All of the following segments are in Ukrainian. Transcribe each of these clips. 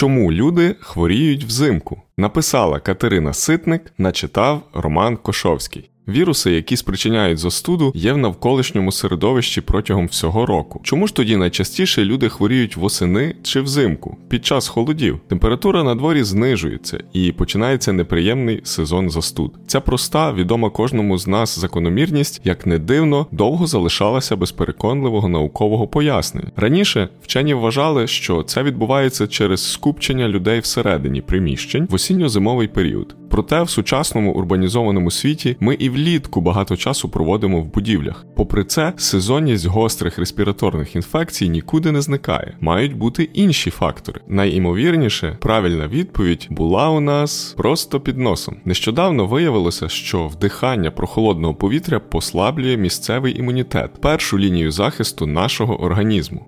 Чому люди хворіють взимку? Написала Катерина Ситник, начитав Роман Кошовський. Віруси, які спричиняють застуду, є в навколишньому середовищі протягом всього року. Чому ж тоді найчастіше люди хворіють восени чи взимку під час холодів? Температура на дворі знижується і починається неприємний сезон застуд. Ця проста, відома кожному з нас закономірність, як не дивно, довго залишалася без переконливого наукового пояснення. Раніше вчені вважали, що це відбувається через скупчення людей всередині приміщень в осінньо-зимовий період. Проте в сучасному урбанізованому світі ми і влітку багато часу проводимо в будівлях. Попри це, сезонність гострих респіраторних інфекцій нікуди не зникає. Мають бути інші фактори. Найімовірніше, правильна відповідь була у нас просто під носом. Нещодавно виявилося, що вдихання прохолодного повітря послаблює місцевий імунітет, першу лінію захисту нашого організму.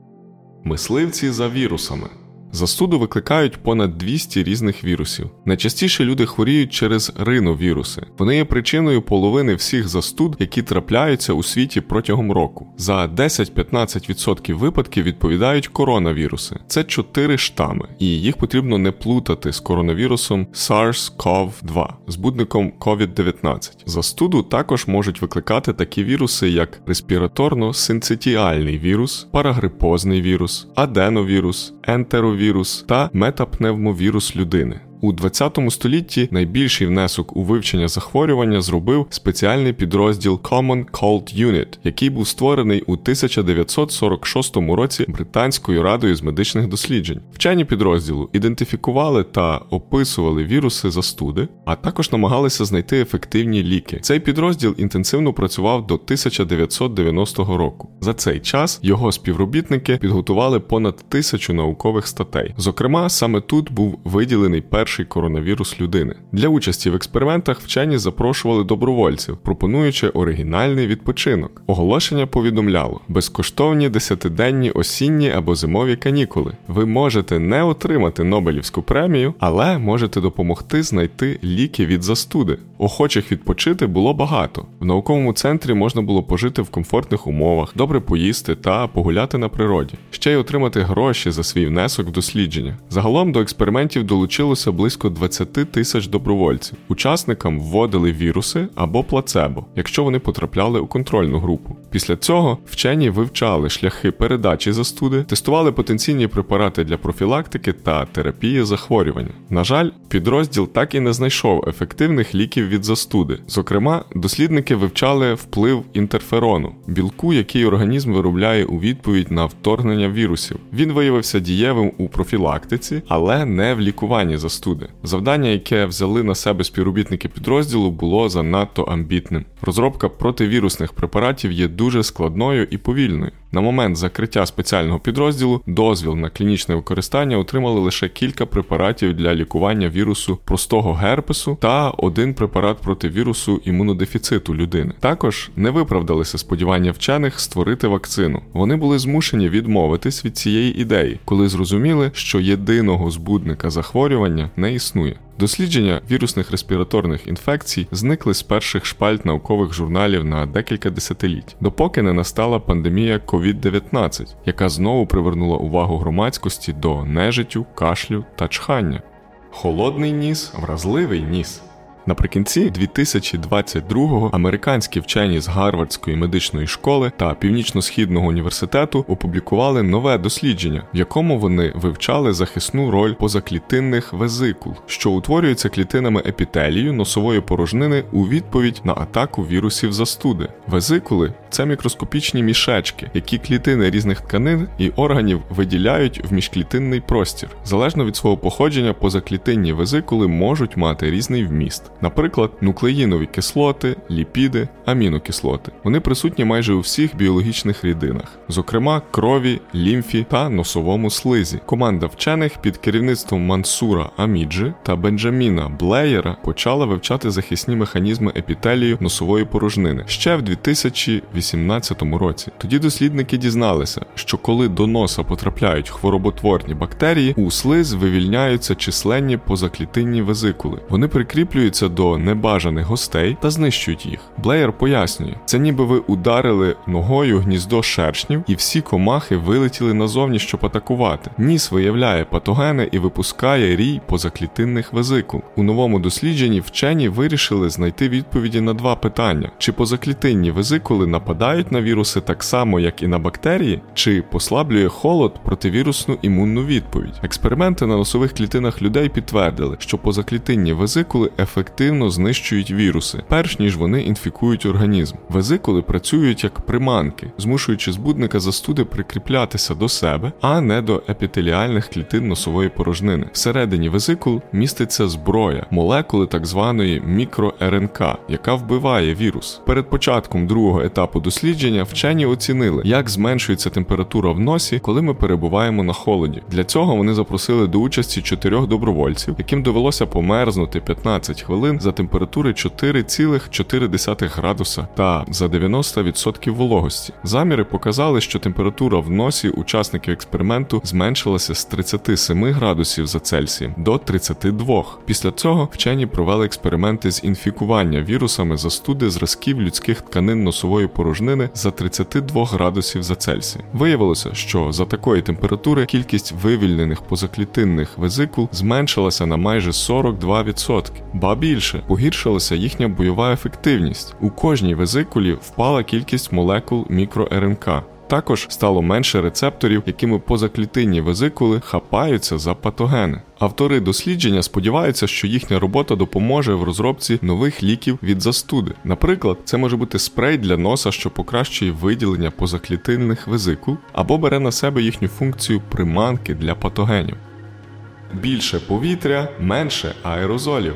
Мисливці за вірусами. Застуду викликають понад 200 різних вірусів. Найчастіше люди хворіють через риновіруси. Вони є причиною половини всіх застуд, які трапляються у світі протягом року. За 10-15% випадків відповідають коронавіруси. Це чотири штами, і їх потрібно не плутати з коронавірусом SARS-CoV-2, збудником COVID-19. Застуду також можуть викликати такі віруси, як респіраторно-синцитіальний вірус, парагрипозний вірус, аденовірус, ентеровірус вірус та метапневмовірус людини. У 20 столітті найбільший внесок у вивчення захворювання зробив спеціальний підрозділ Common Cold Unit, який був створений у 1946 році Британською радою з медичних досліджень. Вчені підрозділу ідентифікували та описували віруси застуди, а також намагалися знайти ефективні ліки. Цей підрозділ інтенсивно працював до 1990 року. За цей час його співробітники підготували понад тисячу наукових статей. Зокрема, саме тут був виділений перший перший коронавірус людини. Для участі в експериментах вчені запрошували добровольців, пропонуючи оригінальний відпочинок. Оголошення повідомляло: безкоштовні десятиденні осінні або зимові канікули. Ви можете не отримати Нобелівську премію, але можете допомогти знайти ліки від застуди. Охочих відпочити було багато. В науковому центрі можна було пожити в комфортних умовах, добре поїсти та погуляти на природі, ще й отримати гроші за свій внесок в дослідження. Загалом до експериментів долучилося близько 20 тисяч добровольців. Учасникам вводили віруси або плацебо, якщо вони потрапляли у контрольну групу. Після цього вчені вивчали шляхи передачі застуди, тестували потенційні препарати для профілактики та терапії захворювання. На жаль, підрозділ так і не знайшов ефективних ліків від застуди. Зокрема, дослідники вивчали вплив інтерферону, білку, який організм виробляє у відповідь на вторгнення вірусів. Він виявився дієвим у профілактиці, але не в лікуванні застуди. Завдання, яке взяли на себе співробітники підрозділу, було занадто амбітним. Розробка противірусних препаратів є дуже складною і повільною. На момент закриття спеціального підрозділу дозвіл на клінічне використання отримали лише кілька препаратів для лікування вірусу простого герпесу та один препарат проти вірусу імунодефіциту людини. Також не виправдалися сподівання вчених створити вакцину. Вони були змушені відмовитись від цієї ідеї, коли зрозуміли, що єдиного збудника захворювання не існує. Дослідження вірусних респіраторних інфекцій зникли з перших шпальт наукових журналів на декілька десятиліть, допоки не настала пандемія COVID-19, яка знову привернула увагу громадськості до нежиттю, кашлю та чхання. Холодний ніс, вразливий ніс. Наприкінці 2022-го американські вчені з Гарвардської медичної школи та Північно-східного університету опублікували нове дослідження, в якому вони вивчали захисну роль позаклітинних везикул, що утворюються клітинами епітелію носової порожнини у відповідь на атаку вірусів застуди. Везикули це мікроскопічні мішечки, які клітини різних тканин і органів виділяють в міжклітинний простір. Залежно від свого походження, позаклітинні везикули можуть мати різний вміст наприклад, нуклеїнові кислоти, ліпіди, амінокислоти. Вони присутні майже у всіх біологічних рідинах, зокрема крові, лімфі та носовому слизі. Команда вчених під керівництвом Мансура Аміджі та Бенджаміна Блеєра почала вивчати захисні механізми епітелію носової порожнини ще в 2018 2018 році. Тоді дослідники дізналися, що коли до носа потрапляють хвороботворні бактерії, у слиз вивільняються численні позаклітинні везикули. Вони прикріплюються до небажаних гостей та знищують їх. Блеєр пояснює, це ніби ви ударили ногою гніздо шершнів, і всі комахи вилетіли назовні, щоб атакувати. Ніс виявляє патогени і випускає рій позаклітинних везикул. У новому дослідженні вчені вирішили знайти відповіді на два питання: чи позаклітинні везикули нападають на віруси так само, як і на бактерії, чи послаблює холод противірусну імунну відповідь. Експерименти на носових клітинах людей підтвердили, що позаклітинні везикули ефективно знищують віруси, перш ніж вони інфікують організм. Везикули працюють як приманки, змушуючи збудника застуди прикріплятися до себе, а не до епітеліальних клітин носової порожнини. Всередині везикул міститься зброя, молекули так званої мікро-РНК, яка вбиває вірус. Перед початком другого етапу дослідження вчені оцінили, як зменшується температура в носі, коли ми перебуваємо на холоді. Для цього вони запросили до участі чотирьох добровольців, яким довелося померзнути 15 хвилин за температури 4,4 градуса та за 90% вологості. Заміри показали, що температура в носі учасників експерименту зменшилася з 37 градусів за Цельсієм до 32. Після цього вчені провели експерименти з інфікування вірусами застуди зразків людських тканин носової порожнини за 32 градусів за Цельсієм. Виявилося, що за такої температури кількість вивільнених позаклітинних везикул зменшилася на майже 42%. Ба більше погіршилася їхня бойова ефективність. У кожній везикулі впала кількість молекул мікро-РНК. Також стало менше рецепторів, якими позаклітинні везикули хапаються за патогени. Автори дослідження сподіваються, що їхня робота допоможе в розробці нових ліків від застуди. Наприклад, це може бути спрей для носа, що покращує виділення позаклітинних везикул, або бере на себе їхню функцію приманки для патогенів. Більше повітря, менше аерозолів.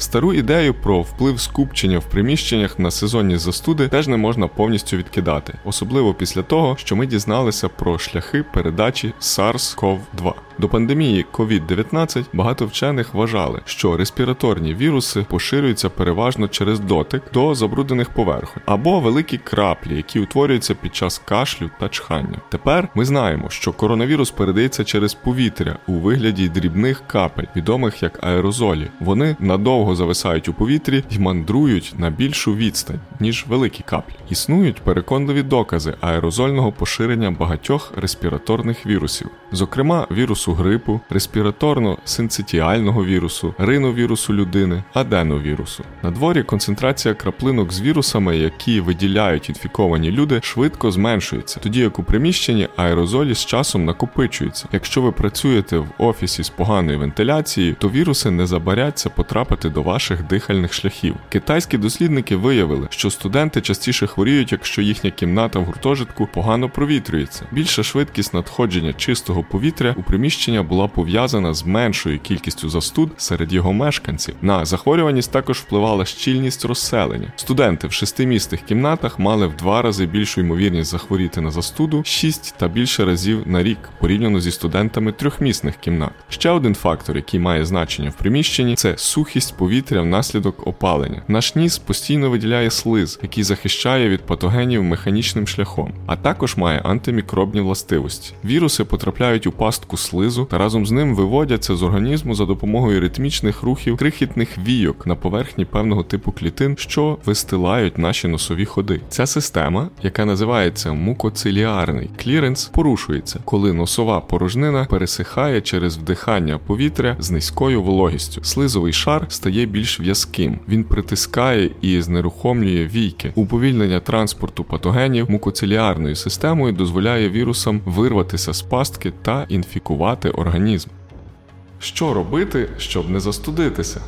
Стару ідею про вплив скупчення в приміщеннях на сезонні застуди теж не можна повністю відкидати, особливо після того, що ми дізналися про шляхи передачі SARS-CoV-2. До пандемії COVID-19 багато вчених вважали, що респіраторні віруси поширюються переважно через дотик до забруднених поверхонь або великі краплі, які утворюються під час кашлю та чхання. Тепер ми знаємо, що коронавірус передається через повітря у вигляді дрібних капель, відомих як аерозолі. Вони надовго зависають у повітрі і мандрують на більшу відстань, ніж великі каплі. Існують переконливі докази аерозольного поширення багатьох респіраторних вірусів, зокрема вірусу грипу, респіраторно-синцитіального вірусу, риновірусу людини, аденовірусу. На дворі концентрація краплинок з вірусами, які виділяють інфіковані люди, швидко зменшується, тоді як у приміщенні аерозолі з часом накопичуються. Якщо ви працюєте в офісі з поганою вентиляцією, то віруси не забаряться потрапити до ваших дихальних шляхів. Китайські дослідники виявили, що студенти частіше хворіють, якщо їхня кімната в гуртожитку погано провітрюється. Більша швидкість надходження чистого повітря у приміщення була пов'язана з меншою кількістю застуд серед його мешканців. На захворюваність також впливала щільність розселення. Студенти в шестимістих кімнатах мали в два рази більшу ймовірність захворіти на застуду 6 та більше разів на рік порівняно зі студентами трьохмісних кімнат. Ще один фактор, який має значення в приміщенні, це сухість повітря внаслідок опалення. Наш ніс постійно виділяє слиз, який захищає від патогенів механічним шляхом, а також має антимікробні властивості. Віруси потрапляють у пастку слизу та разом з ним виводяться з організму за допомогою ритмічних рухів крихітних війок на поверхні певного типу клітин, що вистилають наші носові ходи. Ця система, яка називається мукоциліарний кліренс, порушується, коли носова порожнина пересихає через вдихання повітря з низькою вологістю. Слизовий шар стає більш в'язким. Він притискає і знерухомлює війки. Уповільнення транспорту патогенів мукоциліарною системою дозволяє вірусам вирватися з пастки та інфікувати організм. Що робити, щоб не застудитися?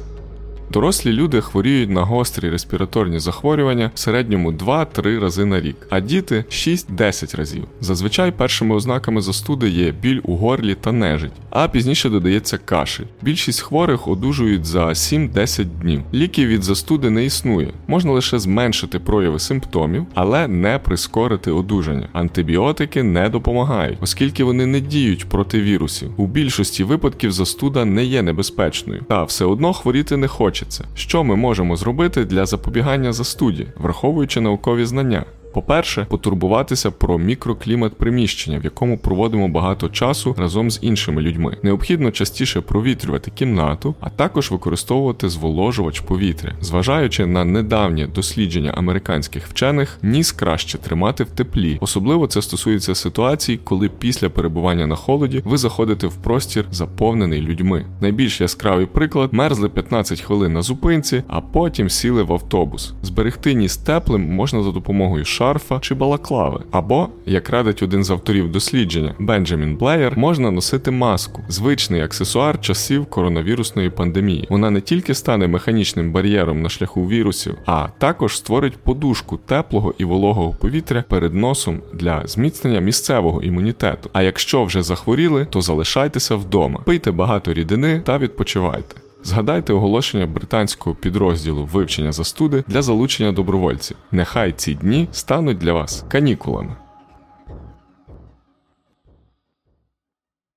Дорослі люди хворіють на гострі респіраторні захворювання в середньому 2-3 рази на рік, а діти 6-10 разів. Зазвичай першими ознаками застуди є біль у горлі та нежить, а пізніше додається кашель. Більшість хворих одужують за 7-10 днів. Ліків від застуди не існує, можна лише зменшити прояви симптомів, але не прискорити одужання. Антибіотики не допомагають, оскільки вони не діють проти вірусів. У більшості випадків застуда не є небезпечною, та все одно хворіти не хоче хочеться. Що ми можемо зробити для запобігання застуді, враховуючи наукові знання? По-перше, потурбуватися про мікроклімат приміщення, в якому проводимо багато часу разом з іншими людьми. Необхідно частіше провітрювати кімнату, а також використовувати зволожувач повітря. Зважаючи на недавнє дослідження американських вчених, ніс краще тримати в теплі. Особливо це стосується ситуацій, коли після перебування на холоді ви заходите в простір, заповнений людьми. Найбільш яскравий приклад мерзли 15 хвилин на зупинці, а потім сіли в автобус. Зберегти ніс теплим можна за допомогою шарфа чи балаклави. Або, як радить один з авторів дослідження Бенджамін Блеєр, можна носити маску, звичний аксесуар часів коронавірусної пандемії. Вона не тільки стане механічним бар'єром на шляху вірусів, а також створить подушку теплого і вологого повітря перед носом для зміцнення місцевого імунітету. А якщо вже захворіли, то залишайтеся вдома, пийте багато рідини та відпочивайте. Згадайте оголошення британського підрозділу вивчення застуди для залучення добровольців. Нехай ці дні стануть для вас канікулами.